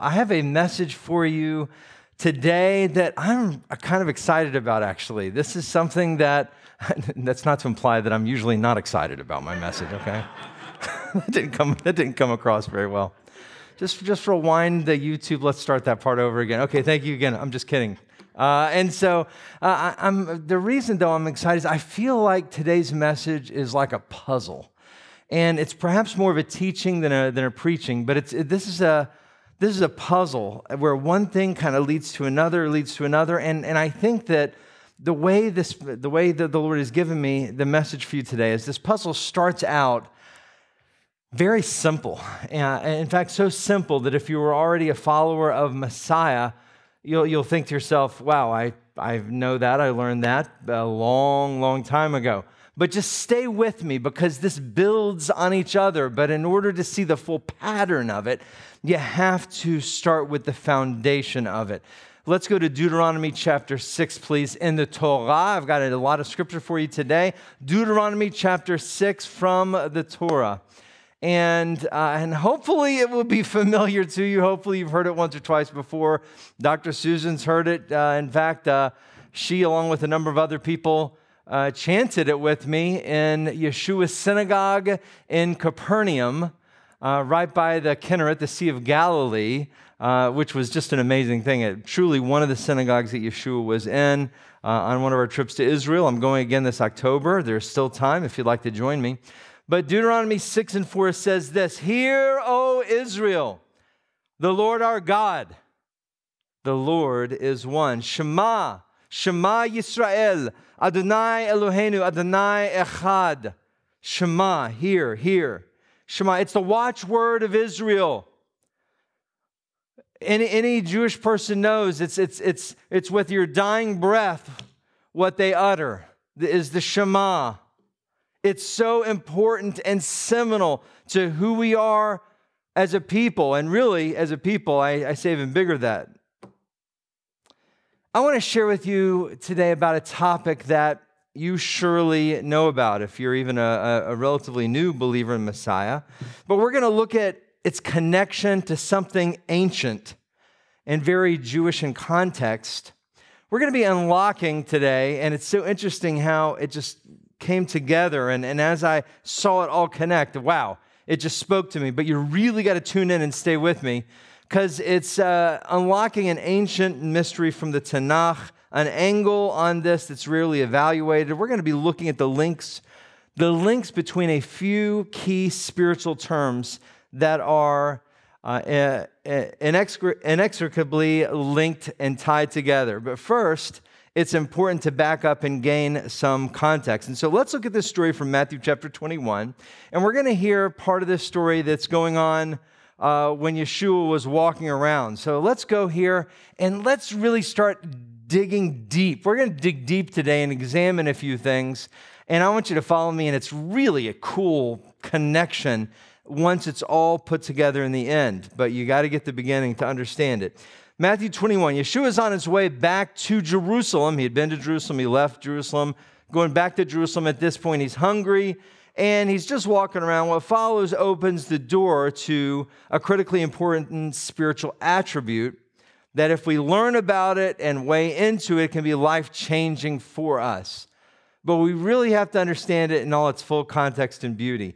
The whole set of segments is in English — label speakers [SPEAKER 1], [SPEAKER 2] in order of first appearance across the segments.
[SPEAKER 1] I have a message for you today that I'm kind of excited about, actually. This is something that, that's not to imply that I'm usually not excited about my message, okay? that, didn't come, that didn't come across very well. Just, just rewind the YouTube. Let's start that part over again. Okay, thank you again. I'm just kidding. Uh, and so, uh, I, am the reason though I'm excited is I feel like today's message is like a puzzle, and it's perhaps more of a teaching than a than a preaching. But it's it, this is a this is a puzzle where one thing kind of leads to another, leads to another, and and I think that the way this the way that the Lord has given me the message for you today is this puzzle starts out very simple. Uh, in fact, so simple that if you were already a follower of Messiah, you'll, you'll think to yourself, wow, I, I know that. I learned that a long, long time ago. But just stay with me because this builds on each other. But in order to see the full pattern of it, you have to start with the foundation of it. Let's go to Deuteronomy chapter 6, please. In the Torah, I've got a lot of scripture for you today. Deuteronomy chapter 6 from the Torah and, uh, and hopefully it will be familiar to you. Hopefully you've heard it once or twice before. Dr. Susan's heard it. Uh, in fact, uh, she, along with a number of other people, uh, chanted it with me in Yeshua's synagogue in Capernaum, uh, right by the Kinneret, the Sea of Galilee, uh, which was just an amazing thing. It, truly one of the synagogues that Yeshua was in on one of our trips to Israel. I'm going again this October. There's still time if you'd like to join me. But Deuteronomy 6 and 4 says this Hear, O Israel, the Lord our God, the Lord is one. Shema, Shema Yisrael, Adonai Eloheinu, Adonai Echad. Shema, here, here. Shema, it's the watchword of Israel. Any, any Jewish person knows it's, it's, it's, it's with your dying breath what they utter is the Shema. It's so important and seminal to who we are as a people. And really, as a people, I, I say even bigger that. I want to share with you today about a topic that you surely know about if you're even a, a relatively new believer in Messiah. But we're going to look at its connection to something ancient and very Jewish in context. We're going to be unlocking today, and it's so interesting how it just came together. And, and as I saw it all connect, wow, it just spoke to me. But you really got to tune in and stay with me because it's uh, unlocking an ancient mystery from the Tanakh, an angle on this that's rarely evaluated. We're going to be looking at the links, the links between a few key spiritual terms that are uh, inextricably linked and tied together. But first, it's important to back up and gain some context. And so let's look at this story from Matthew chapter 21. And we're going to hear part of this story that's going on uh, when Yeshua was walking around. So let's go here and let's really start digging deep. We're going to dig deep today and examine a few things. And I want you to follow me, and it's really a cool connection once it's all put together in the end. But you got to get the beginning to understand it. Matthew 21, Yeshua is on his way back to Jerusalem. He had been to Jerusalem, he left Jerusalem, going back to Jerusalem. At this point, he's hungry and he's just walking around. What follows opens the door to a critically important spiritual attribute that, if we learn about it and weigh into it, can be life changing for us. But we really have to understand it in all its full context and beauty.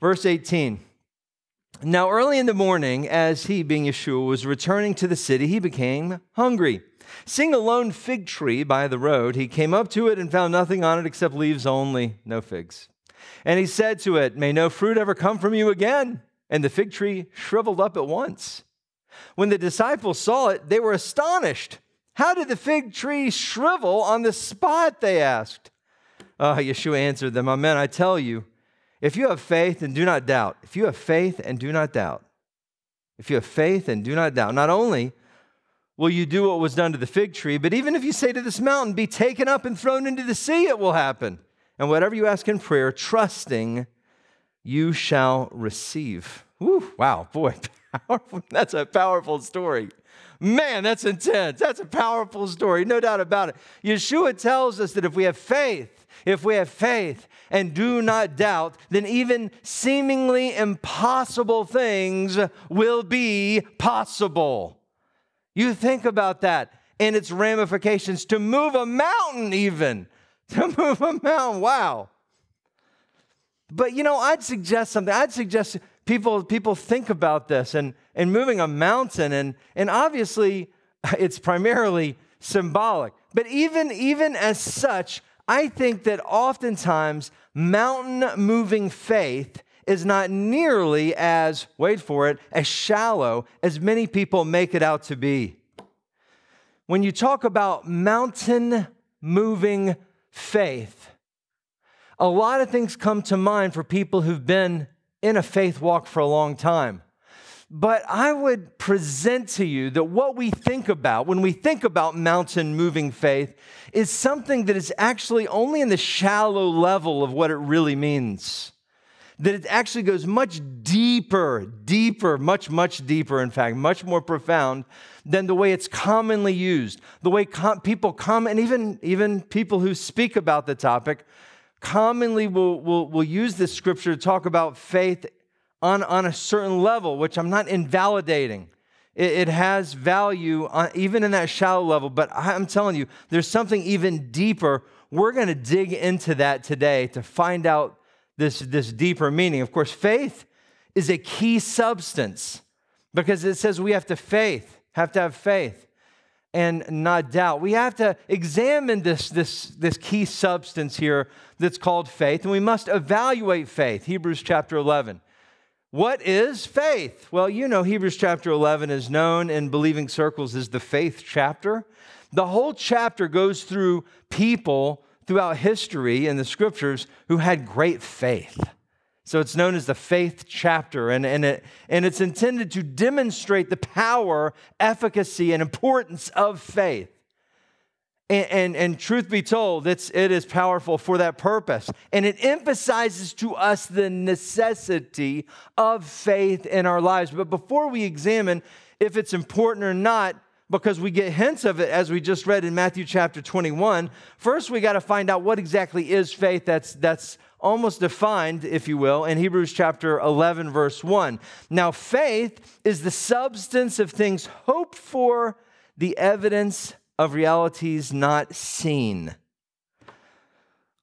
[SPEAKER 1] Verse 18 Now, early in the morning, as he, being Yeshua, was returning to the city, he became hungry. Seeing a lone fig tree by the road, he came up to it and found nothing on it except leaves only, no figs. And he said to it, May no fruit ever come from you again. And the fig tree shriveled up at once. When the disciples saw it, they were astonished. How did the fig tree shrivel on the spot? They asked. Uh, Yeshua answered them, Amen, I tell you, if you have faith and do not doubt, if you have faith and do not doubt, if you have faith and do not doubt, not only will you do what was done to the fig tree, but even if you say to this mountain, be taken up and thrown into the sea, it will happen. And whatever you ask in prayer, trusting, you shall receive. Wow, boy, that's a powerful story. Man, that's intense. That's a powerful story, no doubt about it. Yeshua tells us that if we have faith, if we have faith and do not doubt, then even seemingly impossible things will be possible. You think about that and its ramifications to move a mountain, even to move a mountain. Wow. But you know, I'd suggest something. I'd suggest people, people think about this and, and moving a mountain, and, and obviously it's primarily symbolic. But even, even as such, I think that oftentimes mountain moving faith is not nearly as, wait for it, as shallow as many people make it out to be. When you talk about mountain moving faith, a lot of things come to mind for people who've been in a faith walk for a long time. But I would present to you that what we think about when we think about mountain moving faith is something that is actually only in the shallow level of what it really means. That it actually goes much deeper, deeper, much, much deeper, in fact, much more profound than the way it's commonly used. The way com- people come, and even, even people who speak about the topic, commonly will, will, will use this scripture to talk about faith on, on a certain level, which I'm not invalidating. It, it has value on, uh, even in that shallow level, but I'm telling you, there's something even deeper. We're going to dig into that today to find out this, this deeper meaning. Of course, faith is a key substance because it says we have to faith, have to have faith and not doubt. We have to examine this, this, this key substance here that's called faith, and we must evaluate faith. Hebrews chapter 11. What is faith? Well, you know, Hebrews chapter 11 is known in believing circles as the faith chapter. The whole chapter goes through people throughout history in the scriptures who had great faith. So it's known as the faith chapter, and, and, it, and it's intended to demonstrate the power, efficacy, and importance of faith. And, and, and, truth be told, it's, it is powerful for that purpose. And it emphasizes to us the necessity of faith in our lives. But before we examine if it's important or not, because we get hints of it as we just read in Matthew chapter 21, first we got to find out what exactly is faith that's, that's almost defined, if you will, in Hebrews chapter 11, verse 1. Now, faith is the substance of things hoped for, the evidence of realities not seen.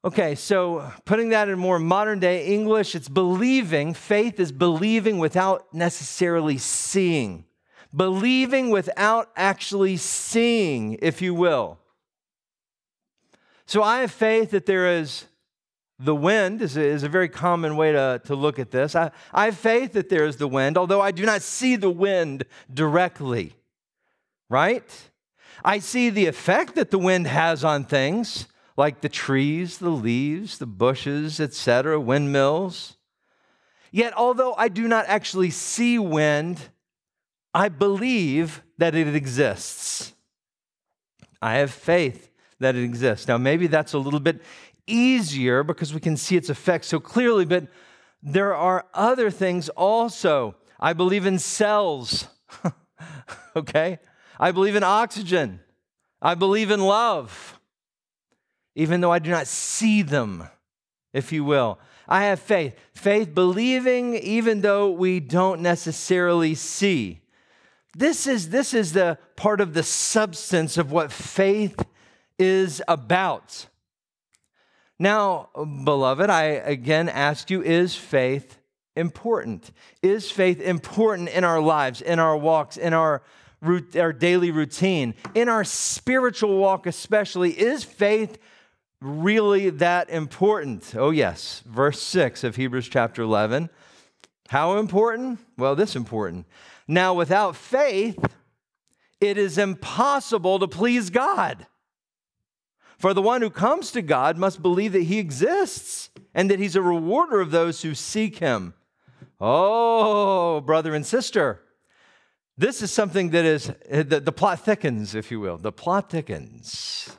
[SPEAKER 1] Okay, so putting that in more modern day English, it's believing. Faith is believing without necessarily seeing. Believing without actually seeing, if you will. So I have faith that there is the wind is a, is a very common way to, to look at this. I, I have faith that there is the wind, although I do not see the wind directly, right? I see the effect that the wind has on things, like the trees, the leaves, the bushes, etc., windmills. Yet, although I do not actually see wind, I believe that it exists. I have faith that it exists. Now, maybe that's a little bit easier because we can see its effects so clearly, but there are other things also. I believe in cells, okay? I believe in oxygen. I believe in love, even though I do not see them, if you will. I have faith. Faith believing even though we don't necessarily see. This is, this is the part of the substance of what faith is about. Now, beloved, I again ask you is faith important? Is faith important in our lives, in our walks, in our, our daily routine, in our spiritual walk, especially? Is faith really that important? Oh, yes. Verse 6 of Hebrews chapter 11. How important? Well, this important. Now, without faith, it is impossible to please God. For the one who comes to God must believe that he exists and that he's a rewarder of those who seek him. Oh, brother and sister, this is something that is, the, the plot thickens, if you will. The plot thickens.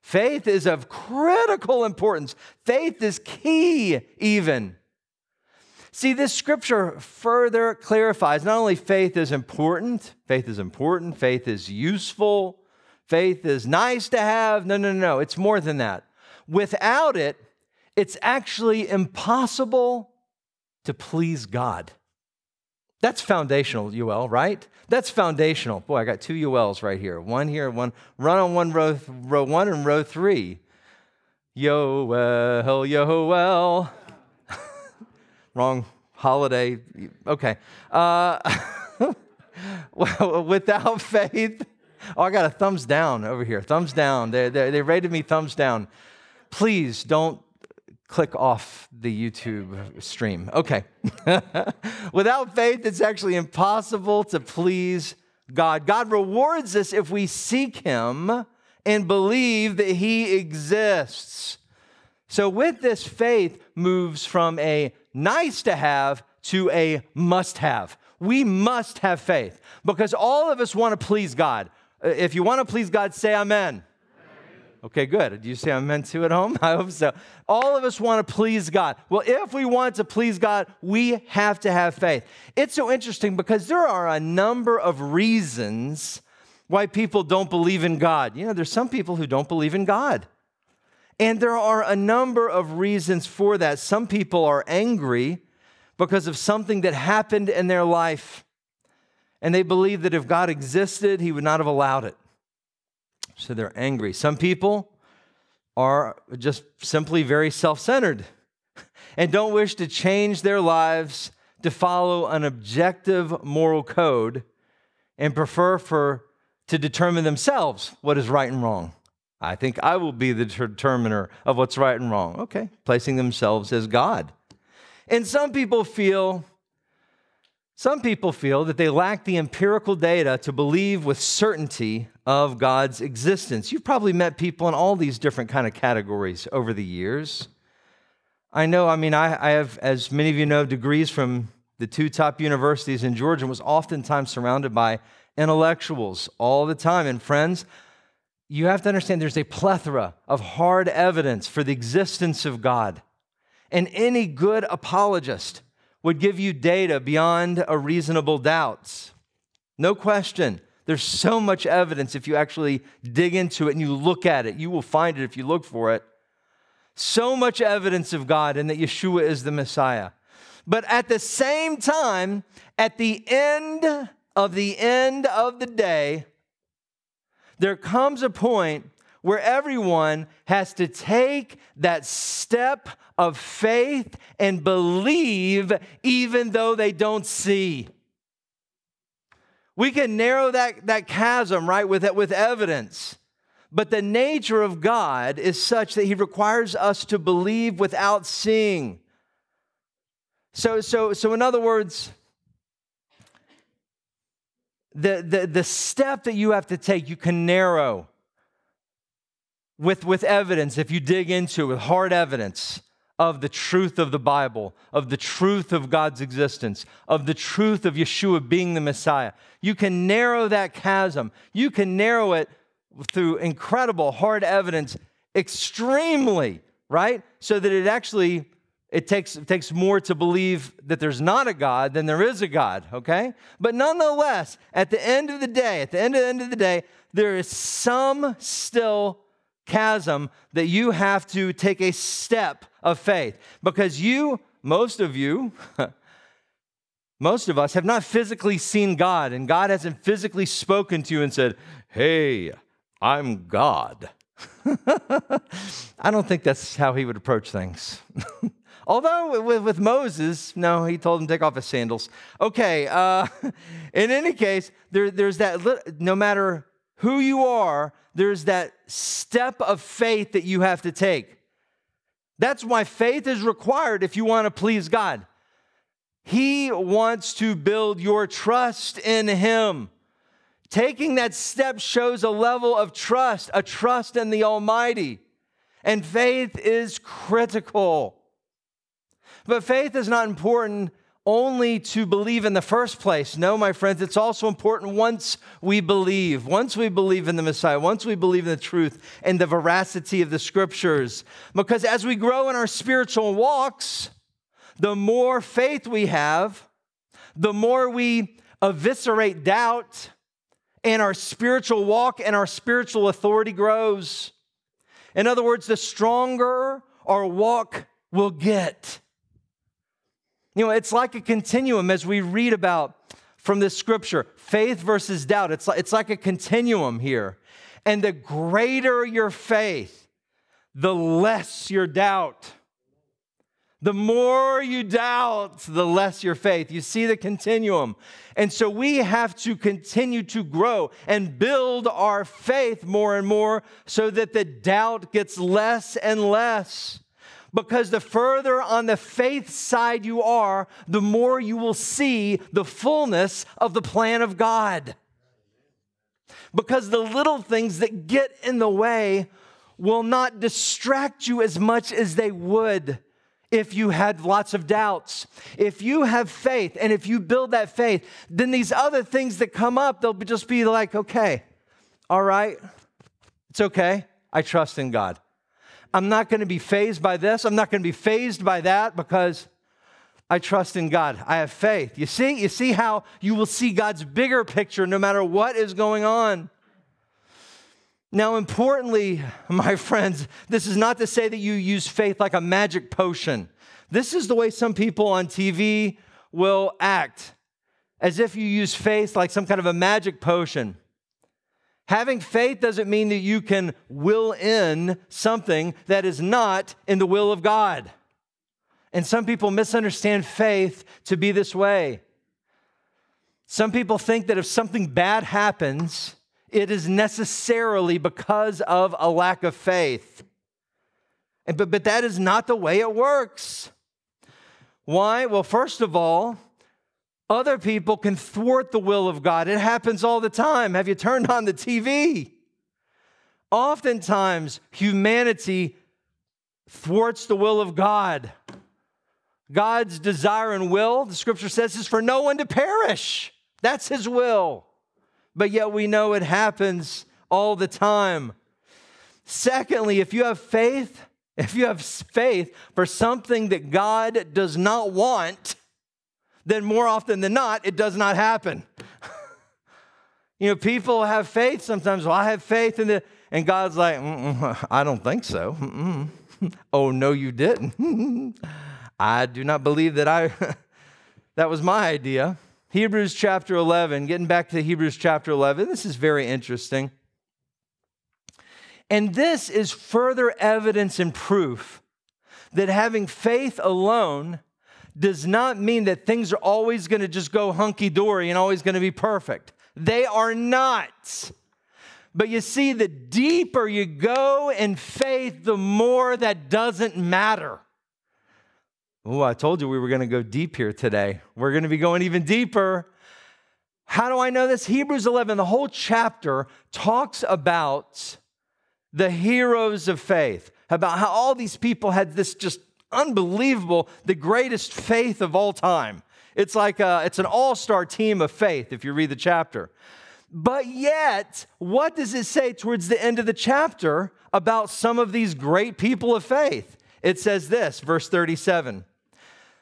[SPEAKER 1] Faith is of critical importance. Faith is key, even. See, this scripture further clarifies not only faith is important, faith is important, faith is useful, faith is nice to have. No, no, no, it's more than that. Without it, it's actually impossible to please God. That's foundational, UL, right? That's foundational. Boy, I got two ULs right here. One here, one run on one row, row one and row three. Yoel, Yoel. Wrong holiday. Okay. Uh, well, without faith, oh, I got a thumbs down over here. Thumbs down. They, they, they rated me thumbs down. Please don't click off the YouTube stream. Okay. Without faith, it's actually impossible to please God. God rewards us if we seek Him and believe that He exists. So, with this, faith moves from a nice to have to a must have. We must have faith because all of us want to please God. Uh, if you want to please God, say amen. Okay, good. Do you say amen to at home? I hope so. All of us want to please God. Well, if we want to please God, we have to have faith. It's so interesting because there are a number of reasons why people don't believe in God. You know, there's some people who don't believe in God. And there are a number of reasons for that. Some people are angry because of something that happened in their life. And they believe that if God existed, He would not have allowed it. So they're angry. Some people are just simply very self centered and don't wish to change their lives to follow an objective moral code and prefer for to determine themselves what is right and wrong. I think I will be the determiner of what's right and wrong. Okay, placing themselves as God. And some people feel some people feel that they lack the empirical data to believe with certainty of God's existence. You've probably met people in all these different kind of categories over the years. I know, I mean, I, I have, as many of you know, degrees from the two top universities in Georgia and was oftentimes surrounded by intellectuals all the time. And friends, you have to understand there's a plethora of hard evidence for the existence of God. And any good apologist would give you data beyond a reasonable doubt. No question. There's so much evidence if you actually dig into it and you look at it. You will find it if you look for it. So much evidence of God and that Yeshua is the Messiah. But at the same time, at the end of the end of the day, there comes a point where everyone has to take that step of faith and believe even though they don't see. We can narrow that, that chasm, right, with, with evidence. But the nature of God is such that He requires us to believe without seeing. So, so, so in other words, the, the, the step that you have to take, you can narrow with, with evidence, if you dig into it, with hard evidence of the truth of the Bible, of the truth of God's existence, of the truth of Yeshua being the Messiah. You can narrow that chasm. You can narrow it through incredible hard evidence extremely, right? So that it actually it takes, it takes more to believe that there's not a God than there is a God, okay? But nonetheless, at the end of the day, at the end of the end of the day, there is some still chasm that you have to take a step of faith because you, most of you, most of us have not physically seen God and God hasn't physically spoken to you and said, Hey, I'm God. I don't think that's how he would approach things. Although with, with Moses, no, he told him to take off his sandals. Okay, uh, in any case, there, there's that, no matter who you are, there's that step of faith that you have to take. That's why faith is required if you want to please God. He wants to build your trust in Him. Taking that step shows a level of trust, a trust in the Almighty. And faith is critical. But faith is not important only to believe in the first place. No, my friends, it's also important once we believe, once we believe in the Messiah, once we believe in the truth and the veracity of the scriptures. Because as we grow in our spiritual walks, the more faith we have, the more we eviscerate doubt, and our spiritual walk and our spiritual authority grows. In other words, the stronger our walk will get. You know, it's like a continuum as we read about from this scripture faith versus doubt. It's like, it's like a continuum here. And the greater your faith, the less your doubt. The more you doubt, the less your faith. You see the continuum. And so we have to continue to grow and build our faith more and more so that the doubt gets less and less because the further on the faith side you are, the more you will see the fullness of the plan of God. Because the little things that get in the way will not distract you as much as they would if you had lots of doubts. If you have faith and if you build that faith, then these other things that come up, they'll just be like, okay, all right, it's okay. I trust in God. I'm not going to be fazed by this. I'm not going to be fazed by that because I trust in God. I have faith. You see, you see how you will see God's bigger picture no matter what is going on. Now, importantly, my friends, this is not to say that you use faith like a magic potion. This is the way some people on TV will act, as if you use faith like some kind of a magic potion. Having faith doesn't mean that you can will in something that is not in the will of God. And some people misunderstand faith to be this way. Some people think that if something bad happens, it is necessarily because of a lack of faith. But, but that is not the way it works. Why? Well, first of all, other people can thwart the will of God. It happens all the time. Have you turned on the TV? Oftentimes, humanity thwarts the will of God. God's desire and will, the scripture says, is for no one to perish. That's his will. But yet we know it happens all the time. Secondly, if you have faith, if you have faith for something that God does not want, then more often than not, it does not happen. you know, people have faith sometimes. Well, I have faith in the, and God's like, I don't think so. Mm-mm. oh, no, you didn't. I do not believe that I, that was my idea. Hebrews chapter 11, getting back to Hebrews chapter 11, this is very interesting. And this is further evidence and proof that having faith alone does not mean that things are always going to just go hunky dory and always going to be perfect. They are not. But you see, the deeper you go in faith, the more that doesn't matter. Oh, I told you we were going to go deep here today. We're going to be going even deeper. How do I know this? Hebrews 11, the whole chapter talks about the heroes of faith, about how all these people had this just unbelievable, the greatest faith of all time. It's like a, it's an all star team of faith if you read the chapter. But yet, what does it say towards the end of the chapter about some of these great people of faith? It says this, verse 37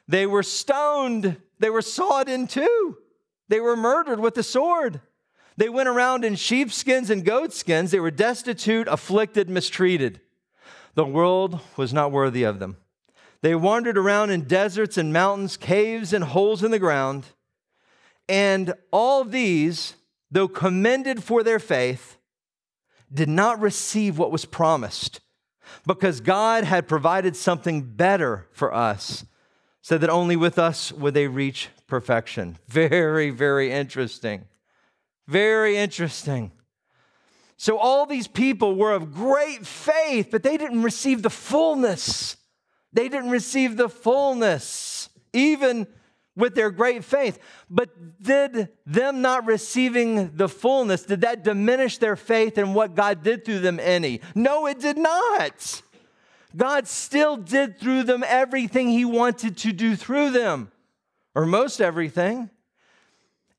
[SPEAKER 1] They were stoned, they were sawed in two, they were murdered with the sword. They went around in sheepskins and goatskins. They were destitute, afflicted, mistreated. The world was not worthy of them. They wandered around in deserts and mountains, caves and holes in the ground. And all these, though commended for their faith, did not receive what was promised because God had provided something better for us so that only with us would they reach perfection. Very, very interesting. Very interesting. So, all these people were of great faith, but they didn't receive the fullness. They didn't receive the fullness, even with their great faith. But did them not receiving the fullness, did that diminish their faith in what God did through them any? No, it did not. God still did through them everything He wanted to do through them, or most everything.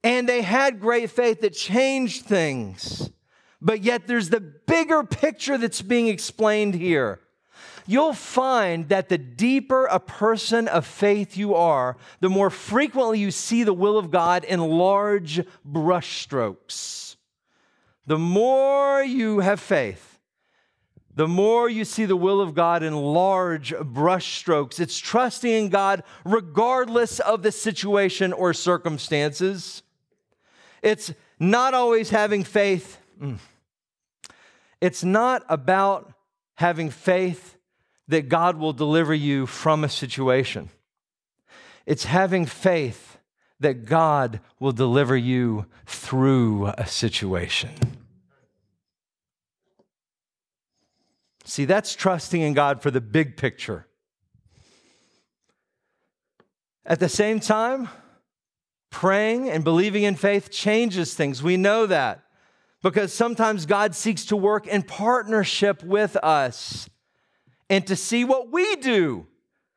[SPEAKER 1] And they had great faith that changed things. But yet, there's the bigger picture that's being explained here you'll find that the deeper a person of faith you are, the more frequently you see the will of God in large brushstrokes. The more you have faith, the more you see the will of God in large brushstrokes. It's trusting in God regardless of the situation or circumstances. It's not always having faith. Mm. It's not about having faith that God will deliver you from a situation. It's having faith that God will deliver you through a situation. See, that's trusting in God for the big picture. At the same time, praying and believing in faith changes things. We know that because sometimes God seeks to work in partnership with us and to see what we do.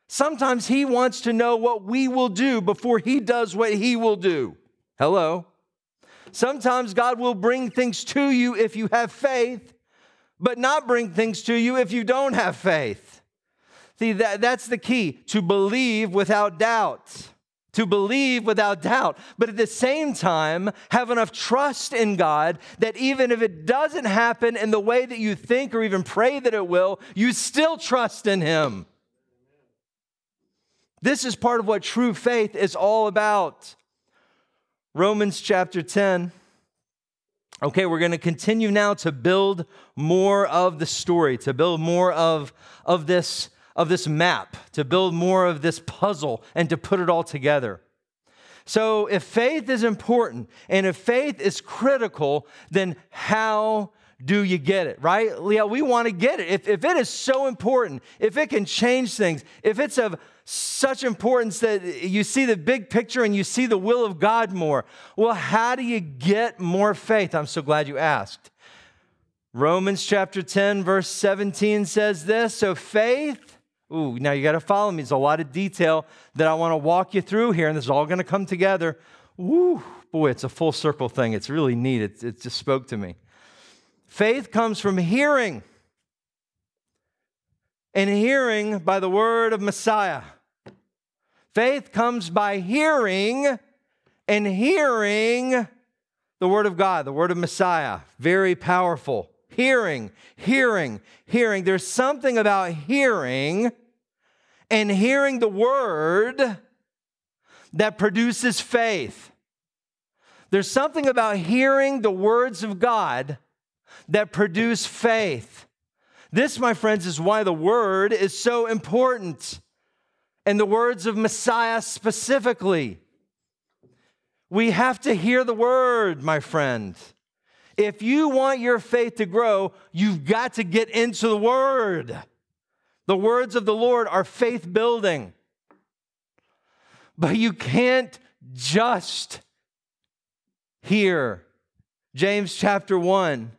[SPEAKER 1] Sometimes He wants to know what we will do before He does what He will do. Hello. Sometimes God will bring things to you if you have faith, but not bring things to you if you don't have faith. See, that, that's the key to believe without doubt to believe without doubt, but at the same time, have enough trust in God that even if it doesn't happen in the way that you think or even pray that it will, you still trust in Him. This is part of what true faith is all about. Romans chapter 10. Okay, we're going to continue now to build more of the story, to build more of, of this of this map, to build more of this puzzle, and to put it all together. So, if faith is important and if faith is critical, then how do you get it, right? Leah, we want to get it. If, if it is so important, if it can change things, if it's of such importance that you see the big picture and you see the will of God more, well, how do you get more faith? I'm so glad you asked. Romans chapter 10, verse 17 says this So faith Ooh, now you got to follow me. There's a lot of detail that I want to walk you through here, and this is all going to come together. Woo, boy, it's a full circle thing. It's really neat. It, it just spoke to me. Faith comes from hearing, and hearing by the word of Messiah. Faith comes by hearing, and hearing the word of God, the word of Messiah. Very powerful hearing, hearing, hearing. There's something about hearing and hearing the word that produces faith. There's something about hearing the words of God that produce faith. This, my friends, is why the word is so important, and the words of Messiah specifically. We have to hear the word, my friend. If you want your faith to grow, you've got to get into the Word. The words of the Lord are faith building. But you can't just hear. James chapter 1.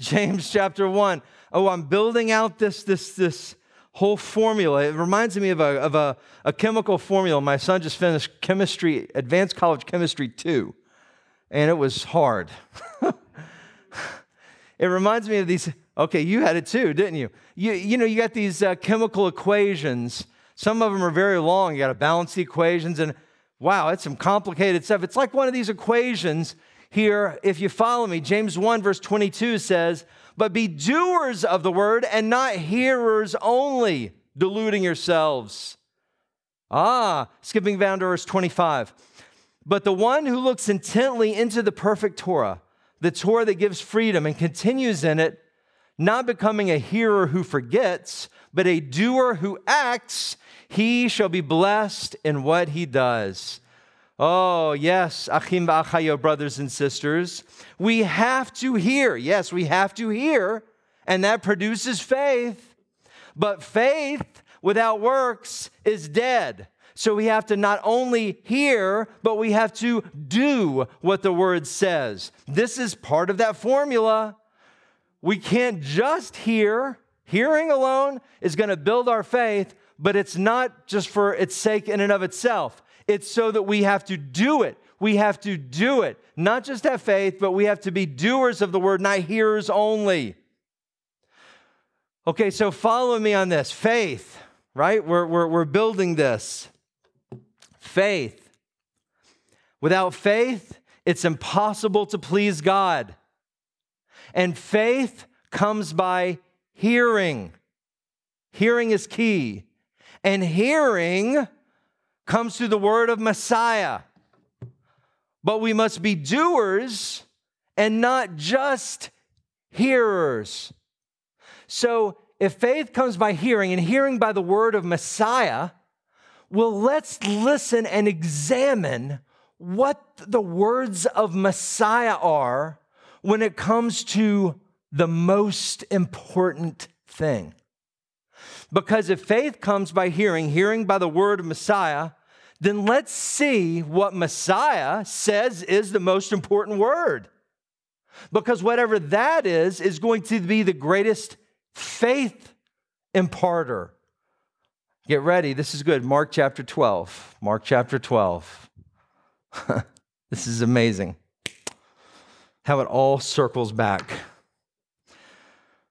[SPEAKER 1] James chapter 1. Oh, I'm building out this, this, this whole formula. It reminds me of a, of a, a chemical formula. My son just finished chemistry, advanced college chemistry 2 and it was hard. it reminds me of these. Okay, you had it too, didn't you? You, you know, you got these uh, chemical equations. Some of them are very long. You got to balance the equations, and wow, it's some complicated stuff. It's like one of these equations here. If you follow me, James 1, verse 22 says, But be doers of the word and not hearers only, deluding yourselves. Ah, skipping down to verse 25. But the one who looks intently into the perfect Torah, the Torah that gives freedom and continues in it, not becoming a hearer who forgets, but a doer who acts, he shall be blessed in what he does. Oh, yes, Achim Achayo, brothers and sisters. We have to hear. Yes, we have to hear, and that produces faith. But faith without works is dead. So we have to not only hear, but we have to do what the word says. This is part of that formula. We can't just hear. Hearing alone is going to build our faith, but it's not just for its sake in and of itself. It's so that we have to do it. We have to do it. Not just have faith, but we have to be doers of the word, not hearers only. Okay, so follow me on this. Faith, right? We're, we're, we're building this. Faith. Without faith, it's impossible to please God. And faith comes by hearing. Hearing is key. And hearing comes through the word of Messiah. But we must be doers and not just hearers. So, if faith comes by hearing and hearing by the word of Messiah, well, let's listen and examine what the words of Messiah are when it comes to the most important thing. Because if faith comes by hearing, hearing by the word of Messiah, then let's see what Messiah says is the most important word. Because whatever that is, is going to be the greatest faith imparter. Get ready, this is good. Mark chapter 12. Mark chapter 12. this is amazing how it all circles back.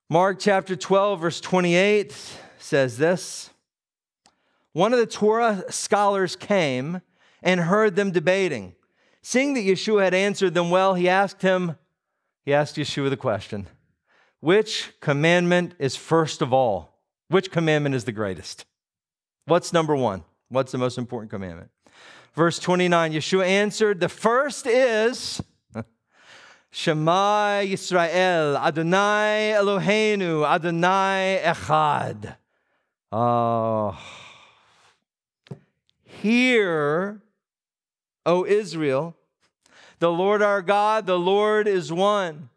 [SPEAKER 1] Mark chapter 12, verse 28 says this One of the Torah scholars came and heard them debating. Seeing that Yeshua had answered them well, he asked him, he asked Yeshua the question, which commandment is first of all? Which commandment is the greatest? What's number one? What's the most important commandment? Verse 29 Yeshua answered, The first is Shema Yisrael, Adonai Eloheinu, Adonai Echad. Oh. Hear, O Israel, the Lord our God, the Lord is one.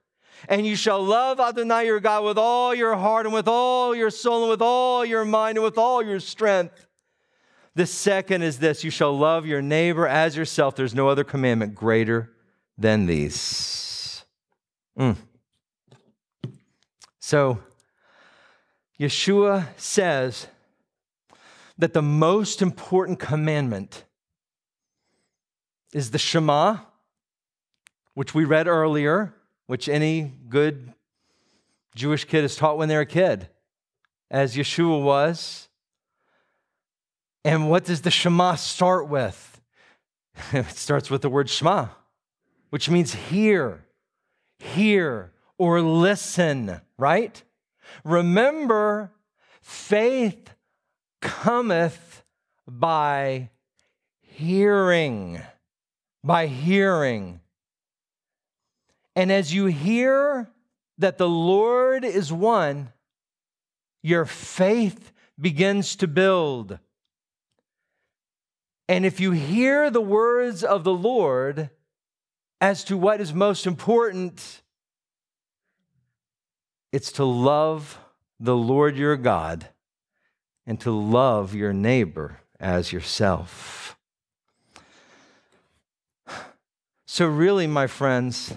[SPEAKER 1] And you shall love Adonai your God with all your heart and with all your soul and with all your mind and with all your strength. The second is this you shall love your neighbor as yourself. There's no other commandment greater than these. Mm. So, Yeshua says that the most important commandment is the Shema, which we read earlier, which any good Jewish kid is taught when they're a kid, as Yeshua was. And what does the Shema start with? it starts with the word Shema, which means hear hear or listen, right? Remember, faith cometh by hearing, by hearing. And as you hear that the Lord is one, your faith begins to build. And if you hear the words of the Lord, as to what is most important, it's to love the Lord your God and to love your neighbor as yourself. So, really, my friends,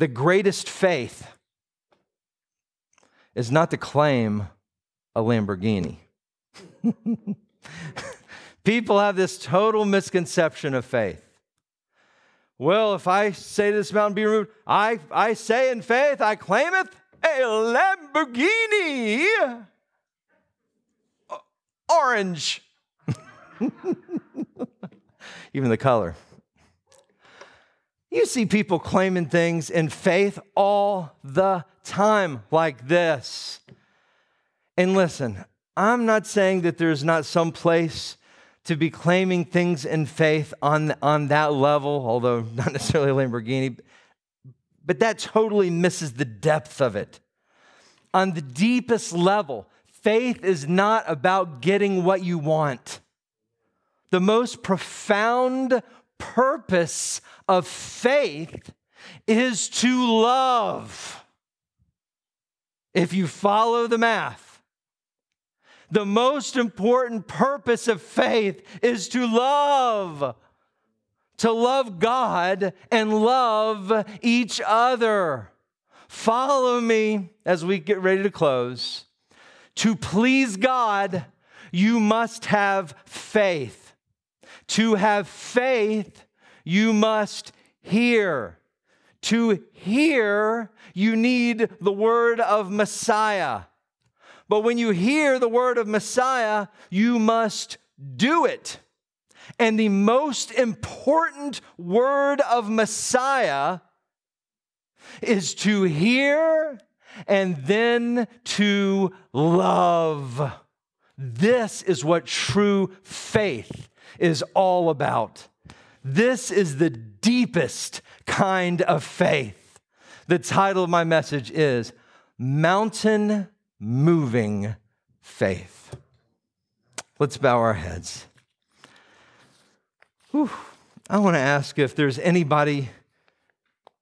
[SPEAKER 1] the greatest faith is not to claim a Lamborghini. People have this total misconception of faith. Well, if I say to this mountain, be removed, I, I say in faith, I claim it a Lamborghini orange. Even the color. You see people claiming things in faith all the time, like this. And listen, I'm not saying that there's not some place to be claiming things in faith on, on that level, although not necessarily Lamborghini. but that totally misses the depth of it. On the deepest level, faith is not about getting what you want. The most profound purpose of faith is to love. If you follow the math, the most important purpose of faith is to love. To love God and love each other. Follow me as we get ready to close. To please God, you must have faith. To have faith, you must hear. To hear, you need the word of Messiah. But when you hear the word of Messiah, you must do it. And the most important word of Messiah is to hear and then to love. This is what true faith is all about. This is the deepest kind of faith. The title of my message is Mountain Moving Faith. Let's bow our heads. Whew. I want to ask if there's anybody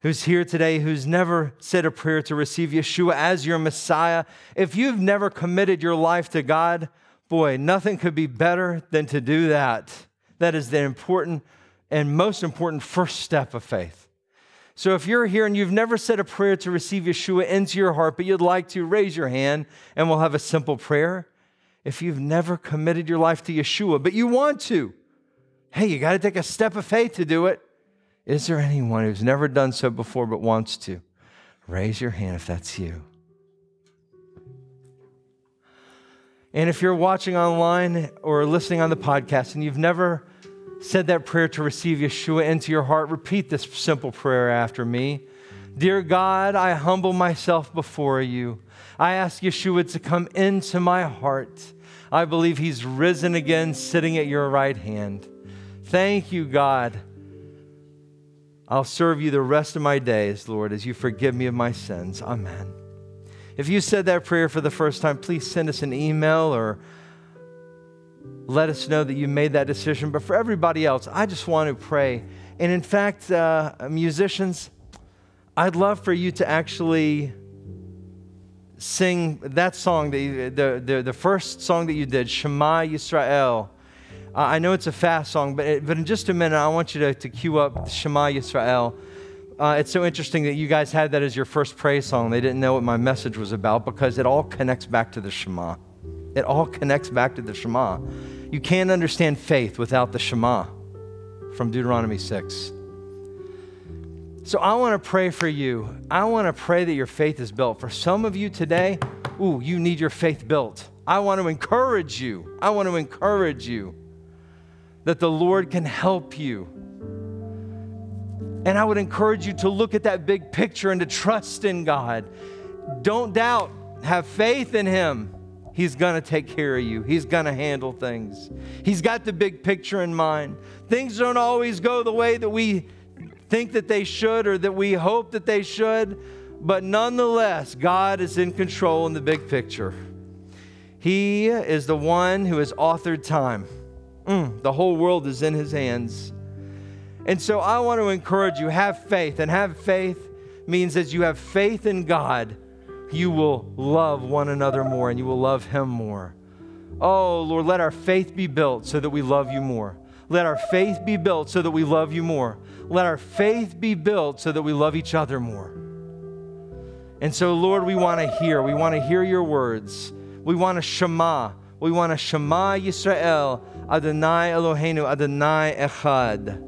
[SPEAKER 1] who's here today who's never said a prayer to receive Yeshua as your Messiah. If you've never committed your life to God, boy, nothing could be better than to do that. That is the important and most important first step of faith. So if you're here and you've never said a prayer to receive Yeshua into your heart, but you'd like to, raise your hand and we'll have a simple prayer. If you've never committed your life to Yeshua, but you want to, hey, you got to take a step of faith to do it. Is there anyone who's never done so before but wants to? Raise your hand if that's you. And if you're watching online or listening on the podcast and you've never said that prayer to receive Yeshua into your heart, repeat this simple prayer after me. Dear God, I humble myself before you. I ask Yeshua to come into my heart. I believe he's risen again, sitting at your right hand. Thank you, God. I'll serve you the rest of my days, Lord, as you forgive me of my sins. Amen. If you said that prayer for the first time, please send us an email or let us know that you made that decision. But for everybody else, I just want to pray. And in fact, uh, musicians, I'd love for you to actually sing that song, the, the, the, the first song that you did, Shema Yisrael. Uh, I know it's a fast song, but, it, but in just a minute, I want you to, to cue up Shema Yisrael. Uh, it's so interesting that you guys had that as your first praise song. They didn't know what my message was about because it all connects back to the Shema. It all connects back to the Shema. You can't understand faith without the Shema from Deuteronomy 6. So I want to pray for you. I want to pray that your faith is built. For some of you today, ooh, you need your faith built. I want to encourage you. I want to encourage you that the Lord can help you. And I would encourage you to look at that big picture and to trust in God. Don't doubt, have faith in Him. He's going to take care of you. He's going to handle things. He's got the big picture in mind. Things don't always go the way that we think that they should or that we hope that they should, but nonetheless, God is in control in the big picture. He is the one who has authored time. Mm, the whole world is in his hands. And so I want to encourage you have faith. And have faith means that you have faith in God you will love one another more and you will love Him more. Oh, Lord, let our faith be built so that we love you more. Let our faith be built so that we love you more. Let our faith be built so that we love each other more. And so, Lord, we want to hear. We want to hear your words. We want to Shema. We want to Shema Yisrael, Adonai Eloheinu, Adonai Echad.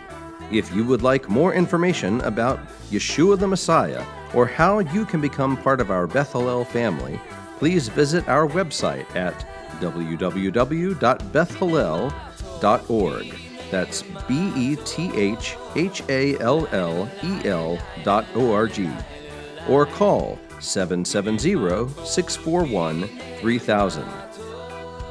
[SPEAKER 2] If you would like more information about Yeshua the Messiah or how you can become part of our Beth Hallel family, please visit our website at www.bethhallel.org. That's B E T H H A L L E L dot O R G. Or call 770 641 3000.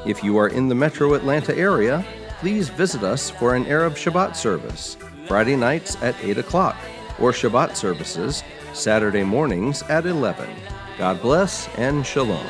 [SPEAKER 2] If you are in the metro Atlanta area, please visit us for an Erev Shabbat service, Friday nights at 8 o'clock, or Shabbat services, Saturday mornings at 11. God bless and shalom.